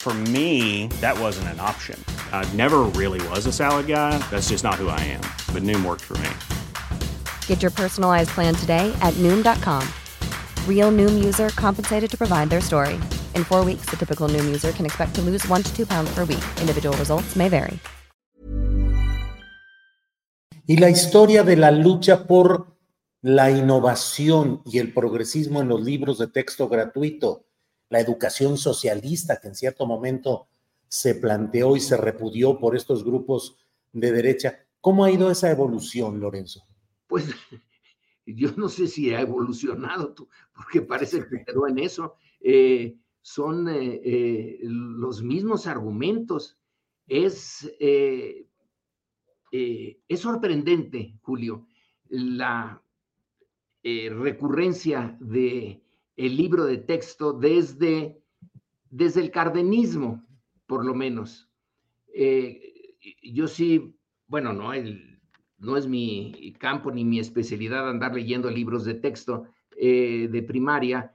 For me, that wasn't an option. I never really was a salad guy. That's just not who I am. But Noom worked for me. Get your personalized plan today at Noom.com. Real Noom user compensated to provide their story. In four weeks, the typical Noom user can expect to lose one to two pounds per week. Individual results may vary. Y la historia de la lucha por la innovación y el progresismo en los libros de texto gratuito, la educación socialista que en cierto momento se planteó y se repudió por estos grupos de derecha. ¿Cómo ha ido esa evolución, Lorenzo? Pues yo no sé si ha evolucionado, porque parece que quedó en eso. Eh, son eh, eh, los mismos argumentos. Es, es sorprendente, Julio, la recurrencia de el libro de texto desde, desde el cardenismo, por lo menos. yo sí, bueno, no, el, no es mi campo ni mi especialidad andar leyendo libros de texto eh, de primaria,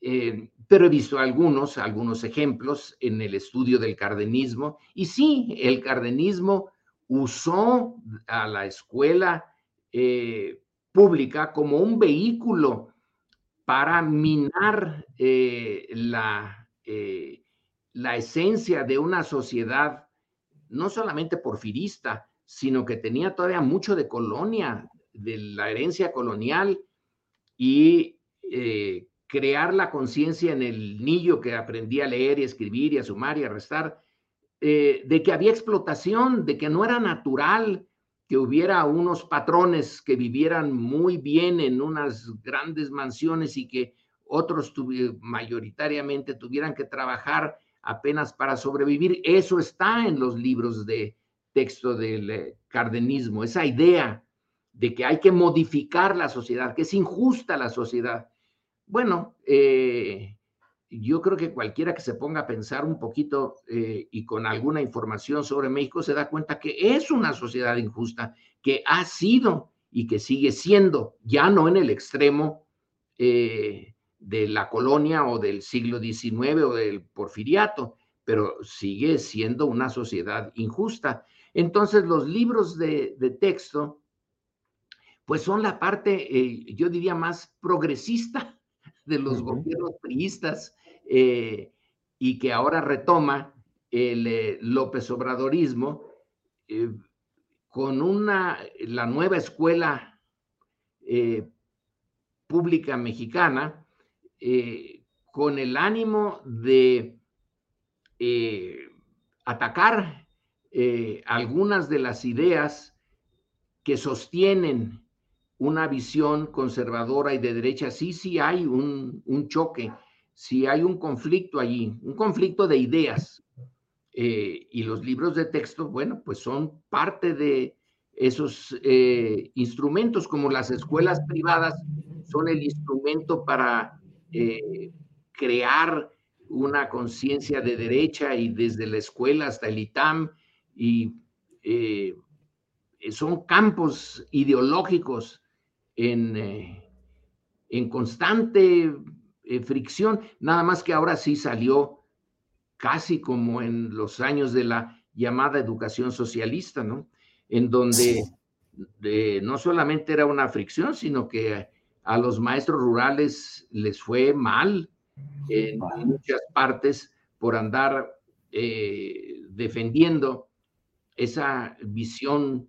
eh, pero he visto algunos, algunos ejemplos en el estudio del cardenismo. Y sí, el cardenismo usó a la escuela eh, pública como un vehículo para minar la, la esencia de una sociedad no solamente porfirista, sino que tenía todavía mucho de colonia, de la herencia colonial y eh, crear la conciencia en el niño que aprendía a leer y escribir y a sumar y a restar, eh, de que había explotación, de que no era natural que hubiera unos patrones que vivieran muy bien en unas grandes mansiones y que otros mayoritariamente tuvieran que trabajar apenas para sobrevivir. Eso está en los libros de, texto del eh, cardenismo, esa idea de que hay que modificar la sociedad, que es injusta la sociedad. Bueno, eh, yo creo que cualquiera que se ponga a pensar un poquito eh, y con alguna información sobre México se da cuenta que es una sociedad injusta, que ha sido y que sigue siendo, ya no en el extremo de la colonia o del siglo XIX o del porfiriato, pero sigue siendo una sociedad injusta. Entonces, los libros de, texto, pues son la parte, eh, yo diría, más progresista de los gobiernos priistas eh, y que ahora retoma el eh, López Obradorismo con una, la nueva escuela pública mexicana, con el ánimo de atacar eh, algunas de las ideas que sostienen una visión conservadora y de derecha, sí, sí hay un, choque, sí hay un conflicto allí, un conflicto de ideas. Eh, y los libros de texto, bueno, pues son parte de esos eh, instrumentos, como las escuelas privadas son el instrumento para crear una conciencia de derecha y desde la escuela hasta el ITAM y eh, son campos ideológicos en, eh, en constante eh, fricción, nada más que ahora sí salió casi como en los años de la llamada educación socialista, ¿no? En donde no solamente era una fricción, sino que a los maestros rurales les fue mal en muchas partes por andar defendiendo esa visión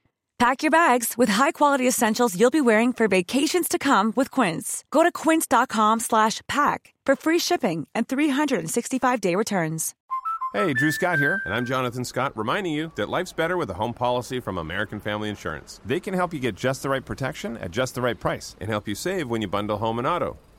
Pack your bags with high-quality essentials you'll be wearing for vacations to come with Quince. Go to quince.com/pack for free shipping and 365-day returns. Hey, Drew Scott here, and I'm Jonathan Scott, reminding you that life's better with a home policy from American Family Insurance. They can help you get just the right protection at just the right price and help you save when you bundle home and auto.